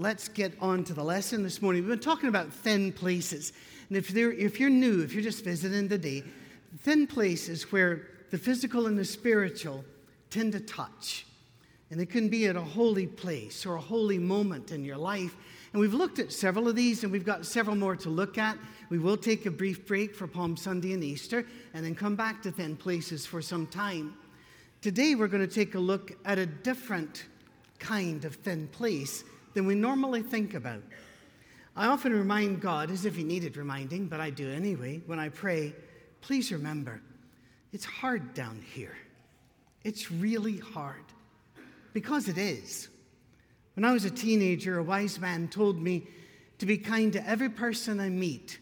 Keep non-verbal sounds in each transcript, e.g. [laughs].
let's get on to the lesson this morning. We've been talking about thin places. And if, if you're new, if you're just visiting today, thin places where the physical and the spiritual tend to touch. And it can be at a holy place or a holy moment in your life. And we've looked at several of these, and we've got several more to look at. We will take a brief break for Palm Sunday and Easter, and then come back to thin places for some time. Today, we're going to take a look at a different kind of thin place than we normally think about. I often remind God, as if He needed reminding, but I do anyway, when I pray, please remember, it's hard down here. It's really hard. Because it is. When I was a teenager, a wise man told me to be kind to every person I meet.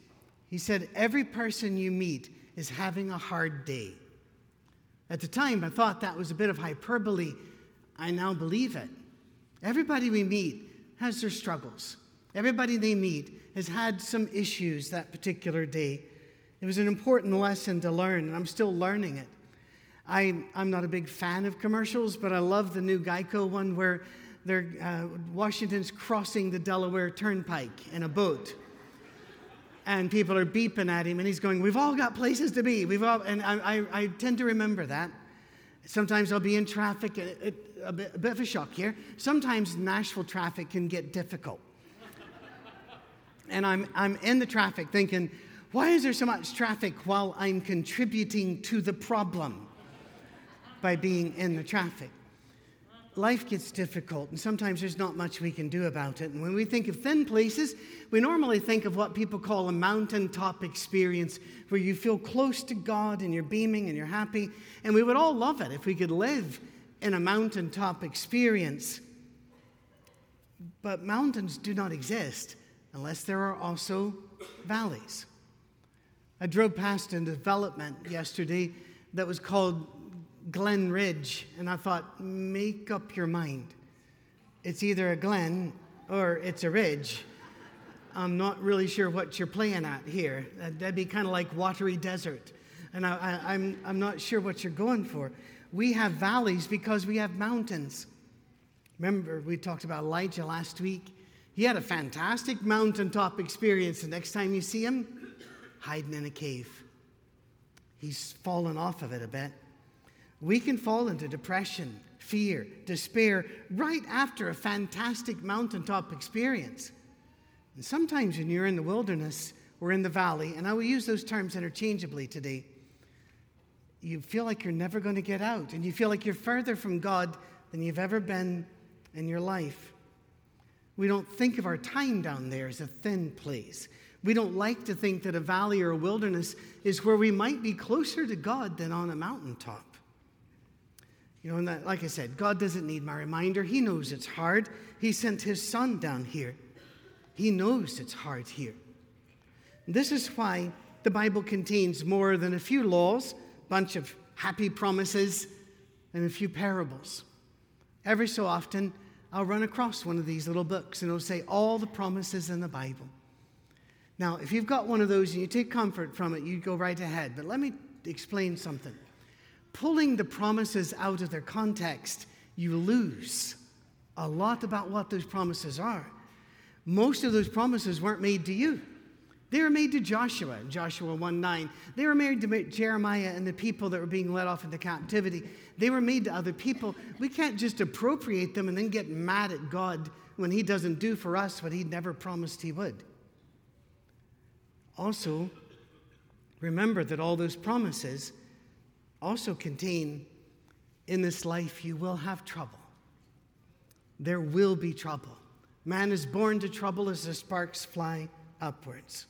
He said, Every person you meet is having a hard day. At the time, I thought that was a bit of hyperbole. I now believe it. Everybody we meet has their struggles. Everybody they meet has had some issues that particular day. It was an important lesson to learn, and I'm still learning it. I, am not a big fan of commercials, but I love the new Geico one where they're, uh, Washington's crossing the Delaware Turnpike in a boat. And people are beeping at him, and he's going, We've all got places to be. We've all, and I, I, I tend to remember that. Sometimes I'll be in traffic, it, it, a, bit, a bit of a shock here. Sometimes Nashville traffic can get difficult. and I'm, I'm in the traffic thinking, why is there so much traffic while I'm contributing to the problem by being in the traffic? Life gets difficult, and sometimes there's not much we can do about it. And when we think of thin places, we normally think of what people call a mountaintop experience, where you feel close to God and you're beaming and you're happy. And we would all love it if we could live in a mountaintop experience. But mountains do not exist unless there are also valleys. I drove past a development yesterday that was called Glen Ridge, and I thought, make up your mind. It's either a glen or it's a ridge. I'm not really sure what you're playing at here. That'd be kind of like watery desert. And I, am I'm, I'm not sure what you're going for. We have valleys because we have mountains. Remember, we talked about Elijah last week. He had a fantastic mountaintop experience. The next time you see him, hiding in a cave. He's fallen off of it a bit. We can fall into depression, fear, despair right after a fantastic mountaintop experience. And sometimes when you're in the wilderness or in the valley, and I will use those terms interchangeably today, you feel like you're never going to get out, and you feel like you're further from God than you've ever been in your life. We don't think of our time down there as a thin place. We don't like to think that a valley or a wilderness is where we might be closer to God than on a mountaintop. You know, and that, like I said, God doesn't need my reminder. He knows it's hard. He sent His Son down here. He knows it's hard here. This is why the Bible contains more than a few laws, a bunch of happy promises, and a few parables. Every so often, I'll run across one of these little books and it'll say all the promises in the Bible. Now, if you've got one of those and you take comfort from it, you go right ahead. But let me explain something pulling the promises out of their context, you lose a lot about what those promises are. Most of those promises weren't made to you. They were made to Joshua, Joshua 1 9. They were made to Jeremiah and the people that were being led off into captivity. They were made to other people. We can't just appropriate them and then get mad at God when He doesn't do for us what He never promised He would. Also, remember that all those promises also contain in this life you will have trouble. There will be trouble. Man is born to trouble as the sparks fly upwards.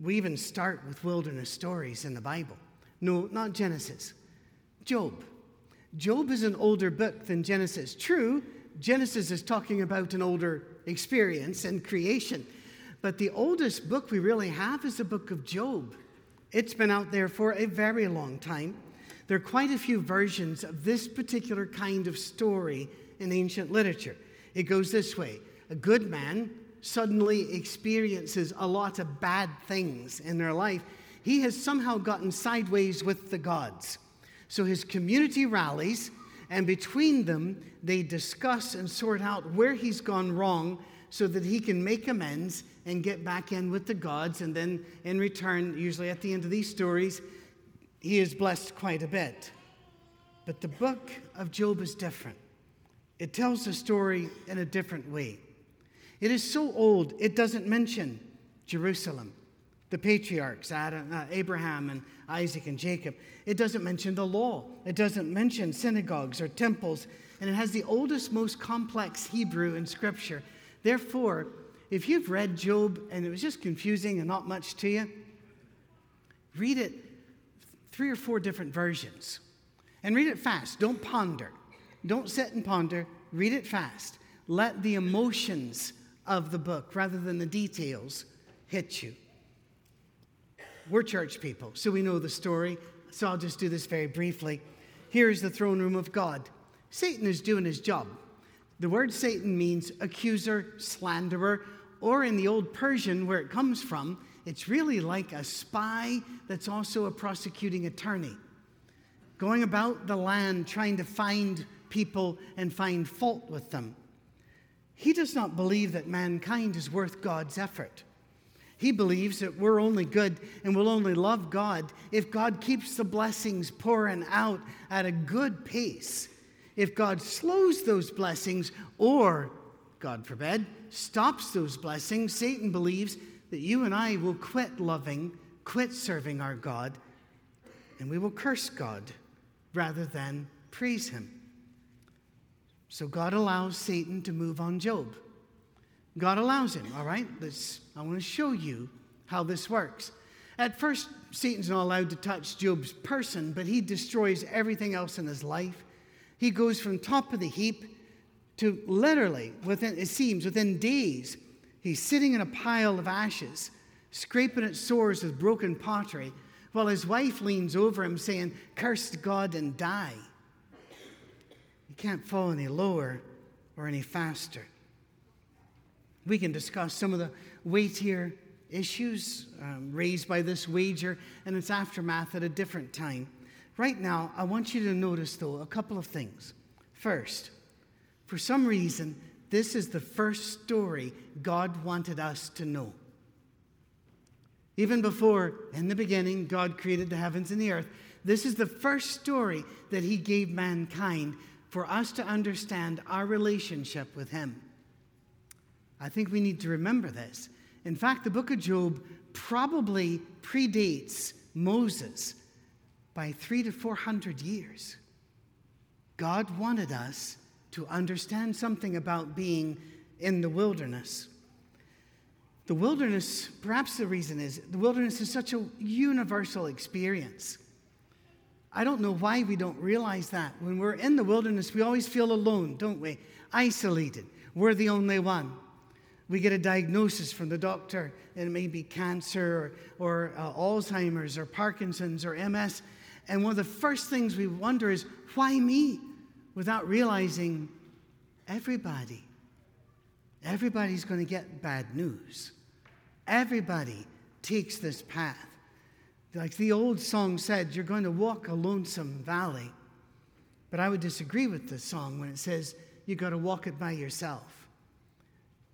We even start with wilderness stories in the Bible. No, not Genesis. Job. Job is an older book than Genesis. True, Genesis is talking about an older experience and creation. But the oldest book we really have is the book of Job. It's been out there for a very long time. There are quite a few versions of this particular kind of story in ancient literature. It goes this way A good man suddenly experiences a lot of bad things in their life. He has somehow gotten sideways with the gods. So his community rallies And between them, they discuss and sort out where he's gone wrong so that he can make amends and get back in with the gods. And then, in return, usually at the end of these stories, he is blessed quite a bit. But the book of Job is different. It tells the story in a different way. It is so old, it doesn't mention Jerusalem, the patriarchs, Adam, uh, Abraham and Isaac and Jacob. It doesn't mention the law. It doesn't mention synagogues or temples. And it has the oldest, most complex Hebrew in Scripture. Therefore, if you've read Job and it was just confusing and not much to you, read it three or four different versions. And read it fast. Don't ponder. Don't sit and ponder. Read it fast. Let the emotions of the book, rather than the details, hit you. We're church people, so we know the story. So I'll just do this very briefly. Here is the throne room of God. Satan is doing his job. The word Satan means accuser, slanderer, or in the old Persian, where it comes from, it's really like a spy that's also a prosecuting attorney, going about the land trying to find people and find fault with them. He does not believe that mankind is worth God's effort. He believes that we're only good and will only love God if God keeps the blessings pouring out at a good pace. If God slows those blessings or, God forbid, stops those blessings, Satan believes that you and I will quit loving, quit serving our God, and we will curse God rather than praise Him. So God allows Satan to move on Job. God allows him, all right? Let's, I want to show you how this works. At first, Satan's not allowed to touch Job's person, but he destroys everything else in his life. He goes from top of the heap to literally, within, it seems, within days, He's sitting in a pile of ashes, scraping at sores with broken pottery, while his wife leans over him saying, Curse God and die. You can't fall any lower or any faster. We can discuss some of the weightier issues um, raised by this wager and its aftermath at a different time. Right now, I want you to notice, though, a couple of things. First, for some reason, this is the first story God wanted us to know. Even before, in the beginning, God created the heavens and the earth, this is the first story that He gave mankind for us to understand our relationship with Him. I think we need to remember this. In fact, the book of Job probably predates Moses by three to four hundred years. God wanted us to understand something about being in the wilderness. The wilderness, perhaps the reason is, the wilderness is such a universal experience. I don't know why we don't realize that. When we're in the wilderness, we always feel alone, don't we? Isolated. We're the only one. We get a diagnosis from the doctor, and it may be cancer or, or uh, Alzheimer's or Parkinson's or MS. And one of the first things we wonder is, why me? Without realizing everybody, everybody's going to get bad news. Everybody takes this path. Like the old song said, you're going to walk a lonesome valley. But I would disagree with the song when it says you've got to walk it by yourself.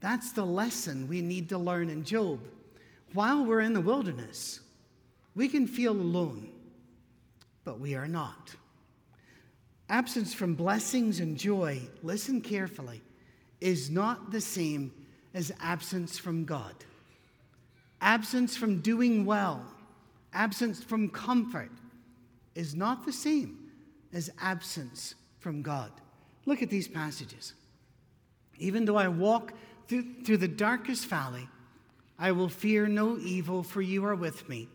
That's the lesson we need to learn in Job. While we're in the wilderness, we can feel alone, but we are not. Absence from blessings and joy, listen carefully, is not the same as absence from God. Absence from doing well, absence from comfort is not the same as absence from God. Look at these passages. Even though I walk through, through the darkest valley, I will fear no evil, for you are with me.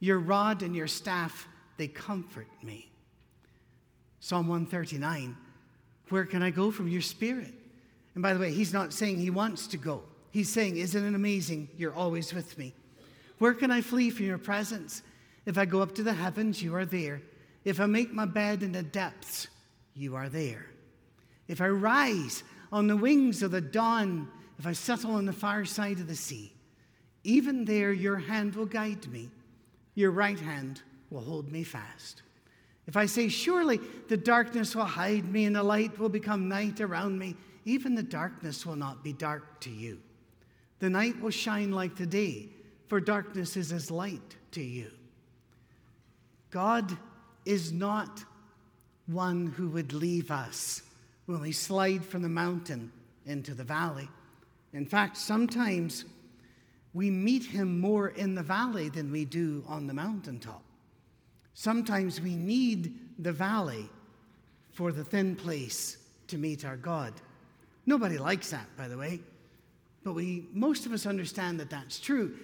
Your rod and your staff, they comfort me. Psalm 139 Where can I go from your spirit? And by the way, he's not saying he wants to go. He's saying, Isn't it amazing? You're always with me. Where can I flee from your presence? If I go up to the heavens, you are there. If I make my bed in the depths, you are there. If I rise on the wings of the dawn, if I settle on the far side of the sea, even there your hand will guide me, your right hand will hold me fast. If I say, Surely the darkness will hide me and the light will become night around me, even the darkness will not be dark to you. The night will shine like the day, for darkness is as light to you. God is not one who would leave us when we slide from the mountain into the valley. In fact, sometimes we meet him more in the valley than we do on the mountaintop. Sometimes we need the valley for the thin place to meet our God. Nobody likes that, by the way, but we, most of us understand that that's true.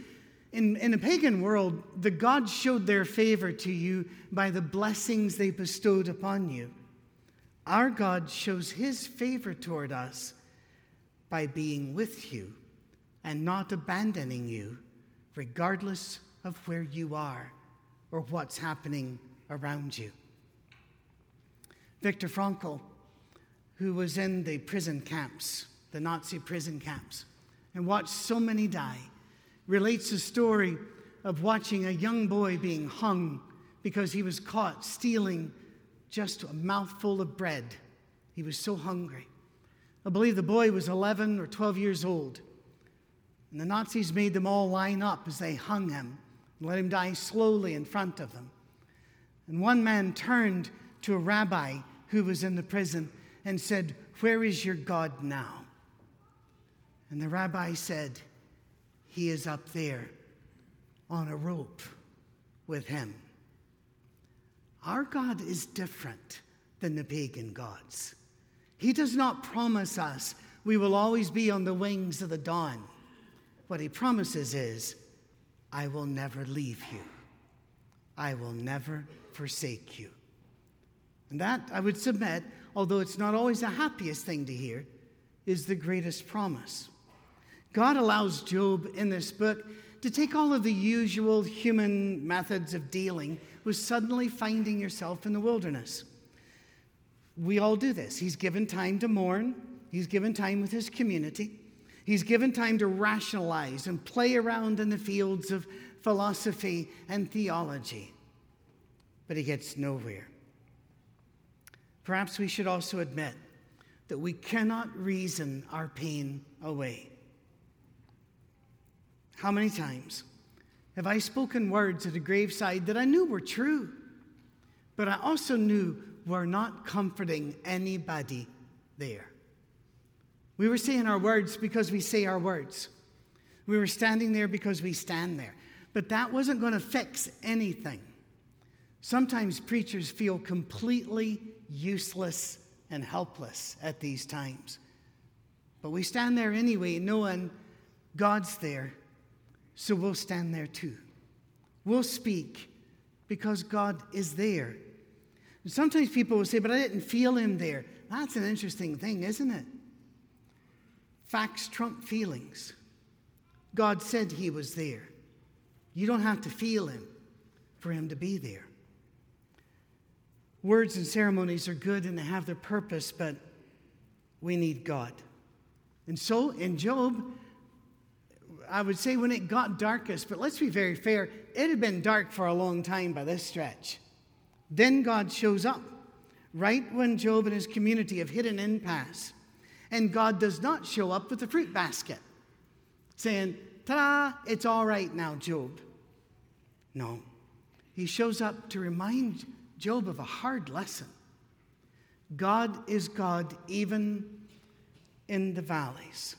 In, in a pagan world, the gods showed their favor to you by the blessings they bestowed upon you. Our God shows his favor toward us by being with you and not abandoning you, regardless of where you are or what's happening around you. Viktor Frankl, who was in the prison camps, the Nazi prison camps, and watched so many die, relates a story of watching a young boy being hung because he was caught stealing just a mouthful of bread. He was so hungry. I believe the boy was 11 or 12 years old. And the Nazis made them all line up as they hung him and let him die slowly in front of them. And one man turned to a rabbi who was in the prison and said, Where is your God now? And the rabbi said, He is up there on a rope with him. Our God is different than the pagan gods. He does not promise us we will always be on the wings of the dawn. What he promises is, I will never leave you. I will never forsake you. And that, I would submit, although it's not always the happiest thing to hear, is the greatest promise. God allows Job in this book to take all of the usual human methods of dealing with suddenly finding yourself in the wilderness. We all do this. He's given time to mourn, he's given time with his community, he's given time to rationalize and play around in the fields of philosophy and theology. But he gets nowhere. Perhaps we should also admit that we cannot reason our pain away. How many times have I spoken words at a graveside that I knew were true, but I also knew were not comforting anybody there? We were saying our words because we say our words. We were standing there because we stand there. But that wasn't going to fix anything. Sometimes preachers feel completely useless and helpless at these times. But we stand there anyway, knowing God's there so we'll stand there too. We'll speak because God is there. And sometimes people will say, But I didn't feel him there. That's an interesting thing, isn't it? Facts trump feelings. God said he was there. You don't have to feel him for him to be there. Words and ceremonies are good and they have their purpose, but we need God. And so in Job, I would say when it got darkest, but let's be very fair, it had been dark for a long time by this stretch. Then God shows up right when Job and his community have hit an impasse. And God does not show up with a fruit basket saying, Ta da, it's all right now, Job. No. He shows up to remind Job of a hard lesson. God is God even in the valleys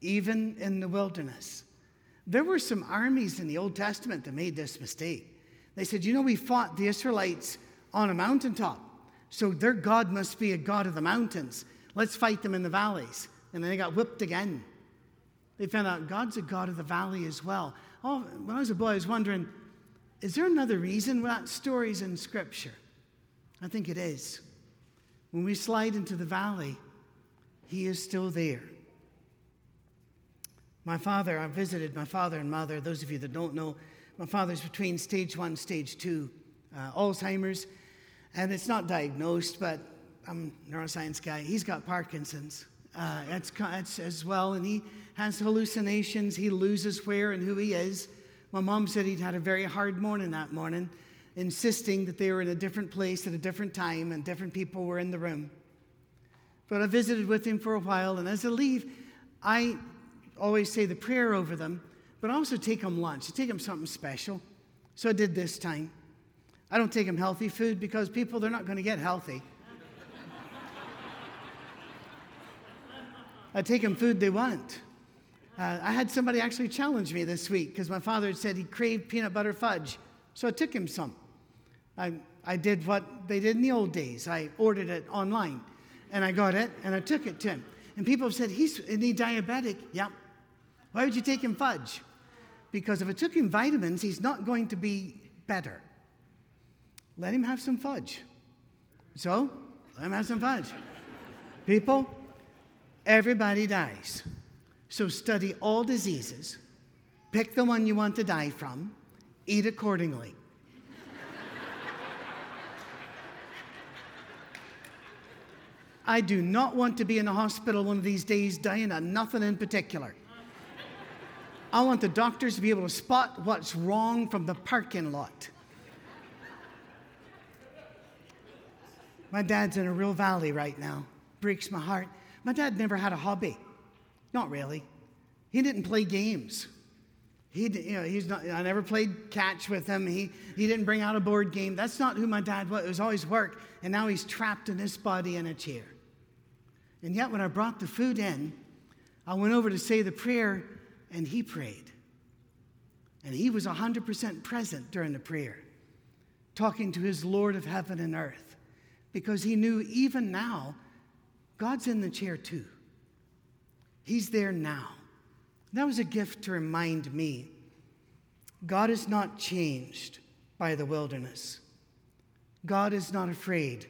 even in the wilderness. There were some armies in the Old Testament that made this mistake. They said, You know, we fought the Israelites on a mountaintop, so their God must be a God of the mountains. Let's fight them in the valleys. And then they got whipped again. They found out God's a God of the valley as well. Oh, when I was a boy, I was wondering, is there another reason that story's in Scripture? I think it is. When we slide into the valley, He is still there. My father, I visited my father and mother. Those of you that don't know, my father's between stage one, stage two uh, Alzheimer's, and it's not diagnosed, but I'm a neuroscience guy. He's got Parkinson's. Uh, it's as well, and he has hallucinations. He loses where and who he is. My mom said he'd had a very hard morning that morning, insisting that they were in a different place at a different time and different people were in the room. But I visited with him for a while, and as I leave, I always say the prayer over them, but I also take them lunch. I take them something special. So I did this time. I don't take them healthy food because people, they're not going to get healthy. I take them food they want. Uh, I had somebody actually challenge me this week because my father had said he craved peanut butter fudge. So I took him some. I, I did what they did in the old days. I ordered it online and I got it and I took it to him. And people have said, He's is he diabetic? Yeah. Why would you take him fudge? Because if I took him vitamins, he's not going to be better. Let him have some fudge. So, let him have some fudge. People, everybody dies. So study all diseases, pick the one you want to die from, eat accordingly. I do not want to be in a hospital one of these days dying of nothing in particular. I want the doctors to be able to spot what's wrong from the parking lot. My dad's in a real valley right now. Breaks my heart. My dad never had a hobby. Not really. He didn't play games. He, you know, he's not, I never played catch with him. He, he didn't bring out a board game. That's not who my dad was. It was always work. And now he's trapped in this body in a chair. And yet, when I brought the food in, I went over to say the prayer, and he prayed. And he was 100% present during the prayer, talking to his Lord of heaven and earth, because he knew even now, God's in the chair too. He's there now. That was a gift to remind me God is not changed by the wilderness. God is not afraid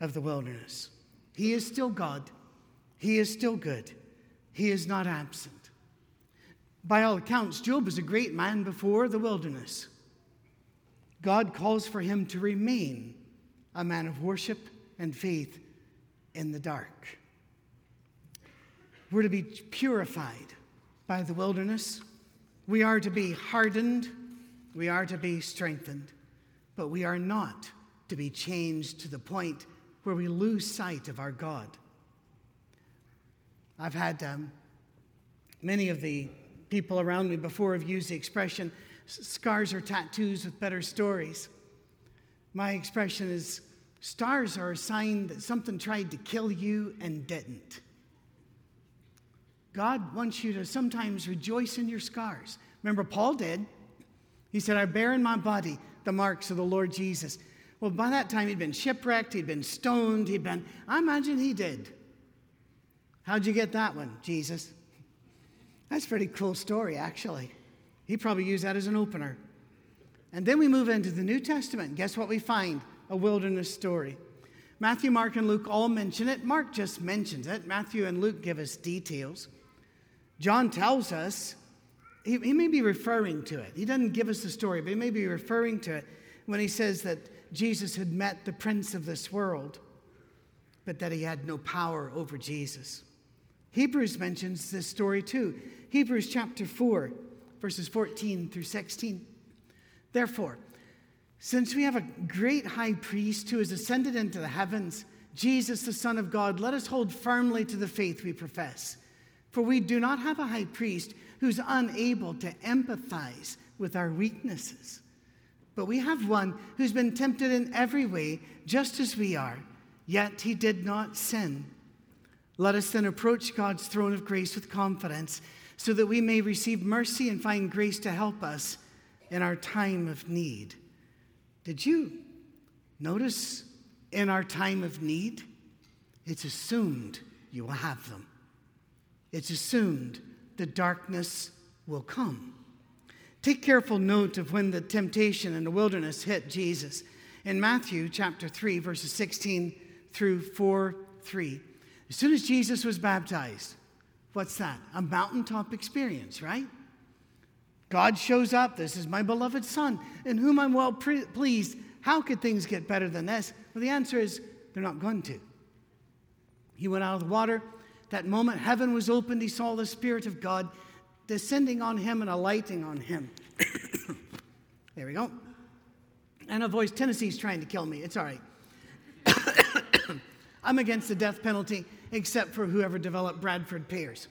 of the wilderness. He is still God. He is still good. He is not absent. By all accounts, Job was a great man before the wilderness. God calls for him to remain a man of worship and faith in the dark. We're to be purified by the wilderness. We are to be hardened. We are to be strengthened. But we are not to be changed to the point where we lose sight of our God. I've had um, many of the people around me before have used the expression scars or tattoos with better stories. My expression is stars are a sign that something tried to kill you and didn't. God wants you to sometimes rejoice in your scars. Remember, Paul did. He said, I bear in my body the marks of the Lord Jesus. Well, by that time, he'd been shipwrecked, he'd been stoned, he'd been, I imagine he did. How'd you get that one, Jesus? That's a pretty cool story, actually. He probably used that as an opener. And then we move into the New Testament. Guess what we find? A wilderness story. Matthew, Mark, and Luke all mention it. Mark just mentions it. Matthew and Luke give us details. John tells us, he, he, may be referring to it. He doesn't give us the story, but he may be referring to it when he says that Jesus had met the prince of this world, but that he had no power over Jesus. Hebrews mentions this story too. Hebrews chapter 4, verses 14 through 16. Therefore, since we have a great high priest who has ascended into the heavens, Jesus, the Son of God, let us hold firmly to the faith we profess. For we do not have a high priest who's unable to empathize with our weaknesses. But we have one who's been tempted in every way, just as we are, yet he did not sin. Let us then approach God's throne of grace with confidence, so that we may receive mercy and find grace to help us in our time of need. Did you notice in our time of need? It's assumed you will have them. It's assumed the darkness will come. Take careful note of when the temptation in the wilderness hit Jesus. In Matthew chapter 3, verses 16 through 4 3. As soon as Jesus was baptized, what's that? A mountaintop experience, right? God shows up. This is my beloved Son, in whom I'm well pre- pleased. How could things get better than this? Well, the answer is they're not going to. He went out of the water. That moment, heaven was opened. He saw the Spirit of God descending on him and alighting on him. [coughs] there we go. And a voice, Tennessee's trying to kill me. It's all right. [coughs] I'm against the death penalty, except for whoever developed Bradford pears.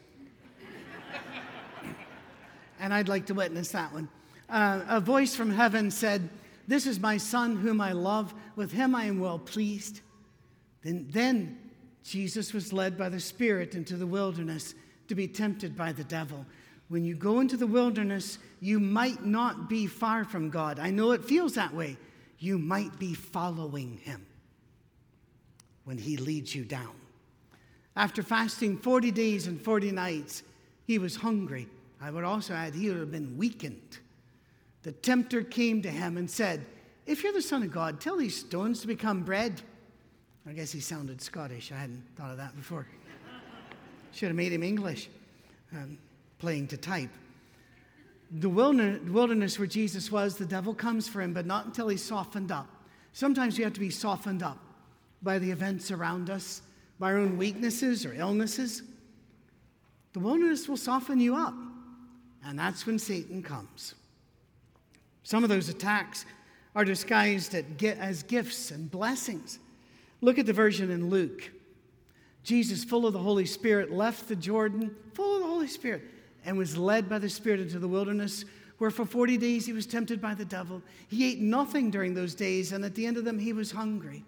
And I'd like to witness that one. Uh, a voice from heaven said, This is my son whom I love. With him I am well pleased. Then, then Jesus was led by the Spirit into the wilderness to be tempted by the devil. When you go into the wilderness, you might not be far from God. I know it feels that way. You might be following him when he leads you down. After fasting 40 days and 40 nights, he was hungry. I would also add, he would have been weakened. The tempter came to him and said, If you're the Son of God, tell these stones to become bread. I guess he sounded Scottish. I hadn't thought of that before. [laughs] Should have made him English, um, playing to type. The wilderness where Jesus was, the devil comes for him, but not until he's softened up. Sometimes we have to be softened up by the events around us, by our own weaknesses or illnesses. The wilderness will soften you up, and that's when Satan comes. Some of those attacks are disguised as gifts and blessings. Look at the version in Luke. Jesus, full of the Holy Spirit, left the Jordan, full of the Holy Spirit, and was led by the Spirit into the wilderness, where for 40 days he was tempted by the devil. He ate nothing during those days, and at the end of them he was hungry.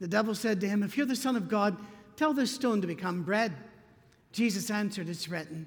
The devil said to him, If you're the Son of God, tell this stone to become bread. Jesus answered, It's written,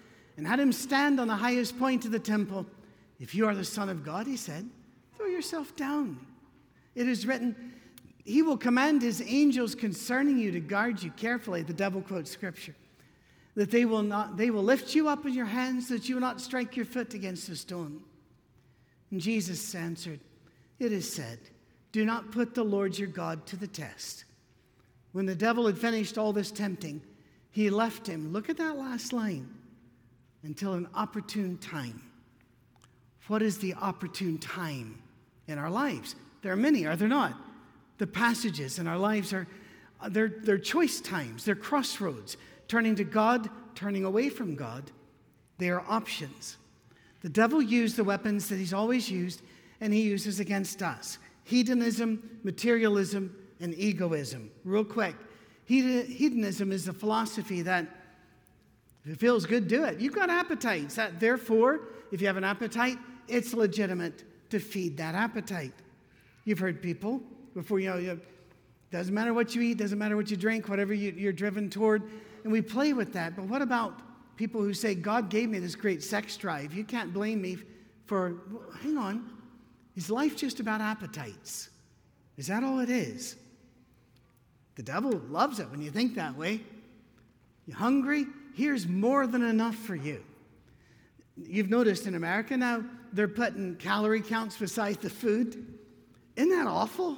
and had him stand on the highest point of the temple. If you are the Son of God, he said, throw yourself down. It is written, He will command His angels concerning you to guard you carefully. The devil quotes scripture. That they will, not, they will lift you up in your hands, that you will not strike your foot against a stone. And Jesus answered, It is said, Do not put the Lord your God to the test. When the devil had finished all this tempting, he left him. Look at that last line until an opportune time. What is the opportune time in our lives? There are many, are there not? The passages in our lives are uh, they're, they're choice times, they're crossroads, turning to God, turning away from God. They are options. The devil used the weapons that he's always used, and he uses against us hedonism, materialism, and egoism. Real quick hedonism is the philosophy that if it feels good, do it. You've got appetites. Therefore, if you have an appetite, it's legitimate to feed that appetite. You've heard people before, you know, you, doesn't matter what you eat, doesn't matter what you drink, whatever you, you're driven toward. And we play with that. But what about people who say, God gave me this great sex drive? You can't blame me for, well, hang on, is life just about appetites? Is that all it is? The devil loves it when you think that way. You're hungry? Here's more than enough for you. You've noticed in America now, they're putting calorie counts beside the food. Isn't that awful?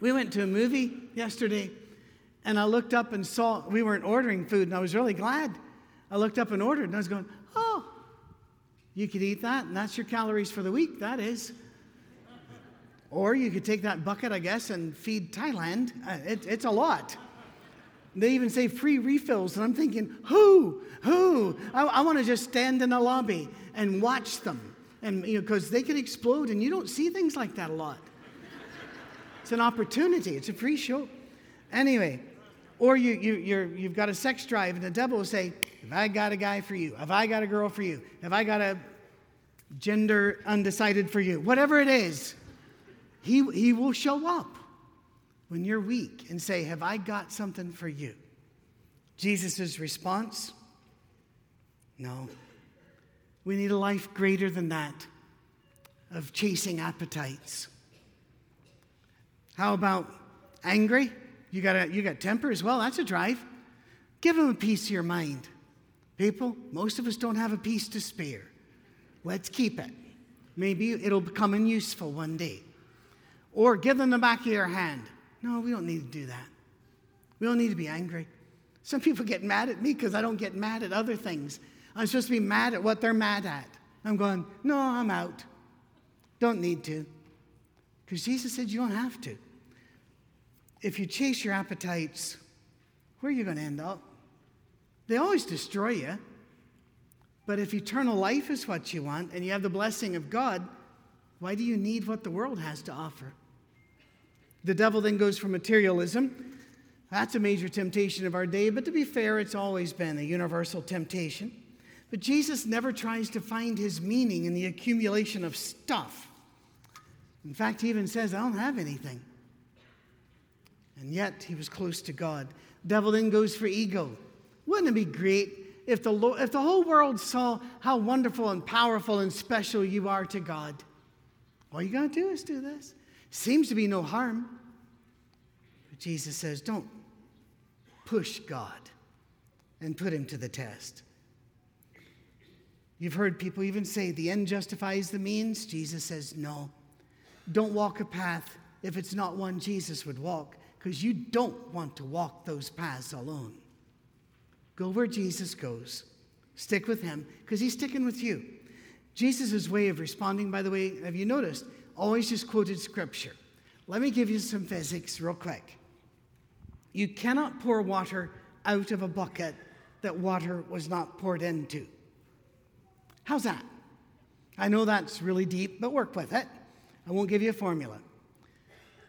We went to a movie yesterday, and I looked up and saw we weren't ordering food, and I was really glad. I looked up and ordered, and I was going, oh, you could eat that, and that's your calories for the week, that is. Or you could take that bucket, I guess, and feed Thailand. Uh, it, it's a lot. They even say free refills, and I'm thinking, who? Who? I, I want to just stand in the lobby and watch them, and you know, because they can explode, and you don't see things like that a lot. It's an opportunity. It's a free show. Anyway, or you, you, you're, you've got a sex drive, and the devil will say, Have I got a guy for you? Have I got a girl for you? Have I got a gender undecided for you? Whatever it is, he, he will show up when you're weak and say, Have I got something for you? Jesus' response No. We need a life greater than that of chasing appetites. How about angry? You got, a, you got temper as well? That's a drive. Give them a piece of your mind. People, most of us don't have a piece to spare. Let's keep it. Maybe it'll become useful one day. or give them the back of your hand. No, we don't need to do that. We don't need to be angry. Some people get mad at me because I don't get mad at other things. I'm supposed to be mad at what they're mad at. I'm going, no, I'm out. Don't need to. Because Jesus said you don't have to. If you chase your appetites, where are you going to end up? They always destroy you. But if eternal life is what you want and you have the blessing of God, why do you need what the world has to offer? The devil then goes for materialism. That's a major temptation of our day, but to be fair, it's always been a universal temptation. But Jesus never tries to find his meaning in the accumulation of stuff. In fact, he even says, I don't have anything. And yet, he was close to God. Devil then goes for ego. Wouldn't it be great if the, if the whole world saw how wonderful and powerful and special you are to God? All you got to do is do this. Seems to be no harm. But Jesus says, don't push God and put him to the test. You've heard people even say the end justifies the means. Jesus says, no. Don't walk a path if it's not one Jesus would walk, because you don't want to walk those paths alone. Go where Jesus goes. Stick with him, because he's sticking with you. Jesus' way of responding, by the way, have you noticed? Always just quoted scripture. Let me give you some physics real quick. You cannot pour water out of a bucket that water was not poured into. How's that? I know that's really deep, but work with it. I won't give you a formula.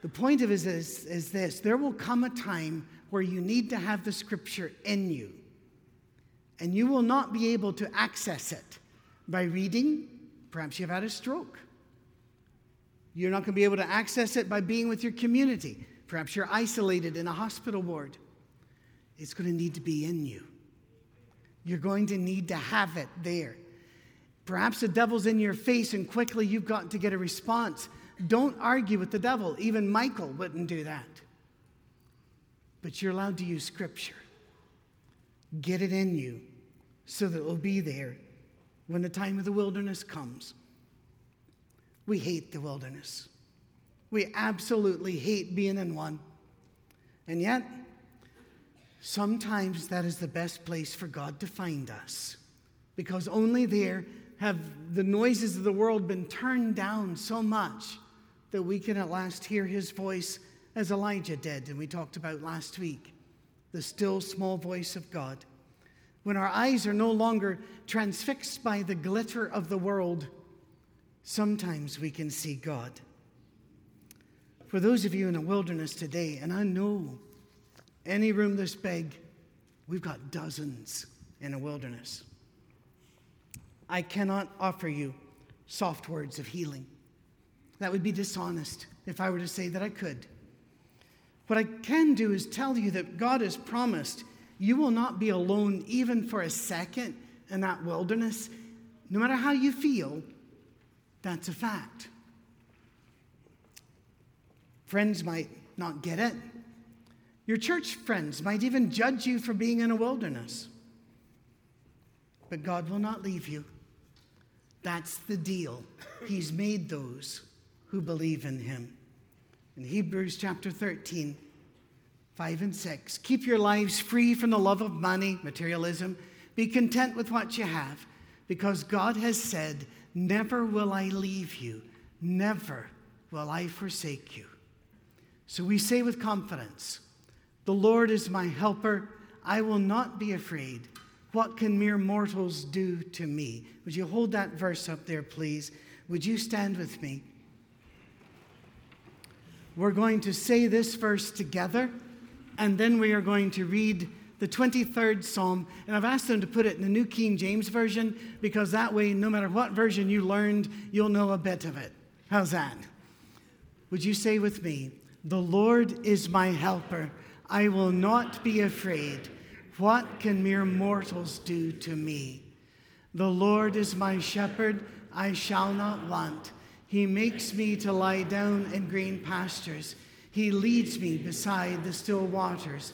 The point of it is, is this there will come a time where you need to have the scripture in you, and you will not be able to access it by reading. Perhaps you've had a stroke. You're not going to be able to access it by being with your community. Perhaps you're isolated in a hospital ward. It's going to need to be in you. You're going to need to have it there. Perhaps the devil's in your face and quickly you've got to get a response. Don't argue with the devil. Even Michael wouldn't do that. But you're allowed to use scripture. Get it in you so that it will be there when the time of the wilderness comes. We hate the wilderness. We absolutely hate being in one. And yet, sometimes that is the best place for God to find us because only there have the noises of the world been turned down so much that we can at last hear his voice as Elijah did, and we talked about last week the still small voice of God. When our eyes are no longer transfixed by the glitter of the world, sometimes we can see God. For those of you in a wilderness today, and I know any room this big, we've got dozens in a wilderness. I cannot offer you soft words of healing. That would be dishonest if I were to say that I could. What I can do is tell you that God has promised you will not be alone even for a second in that wilderness. No matter how you feel, that's a fact. Friends might not get it. Your church friends might even judge you for being in a wilderness. But God will not leave you. That's the deal. He's made those who believe in him. In Hebrews chapter 13, 5 and 6, keep your lives free from the love of money, materialism. Be content with what you have, because God has said, Never will I leave you, never will I forsake you. So we say with confidence, The Lord is my helper. I will not be afraid. What can mere mortals do to me? Would you hold that verse up there, please? Would you stand with me? We're going to say this verse together, and then we are going to read the 23rd Psalm. And I've asked them to put it in the New King James Version because that way, no matter what version you learned, you'll know a bit of it. How's that? Would you say with me, The Lord is my helper. I will not be afraid. What can mere mortals do to me? The Lord is my shepherd, I shall not want. He makes me to lie down in green pastures. He leads me beside the still waters.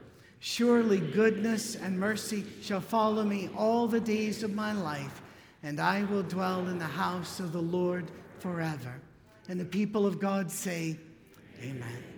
Surely goodness and mercy shall follow me all the days of my life, and I will dwell in the house of the Lord forever. And the people of God say, Amen.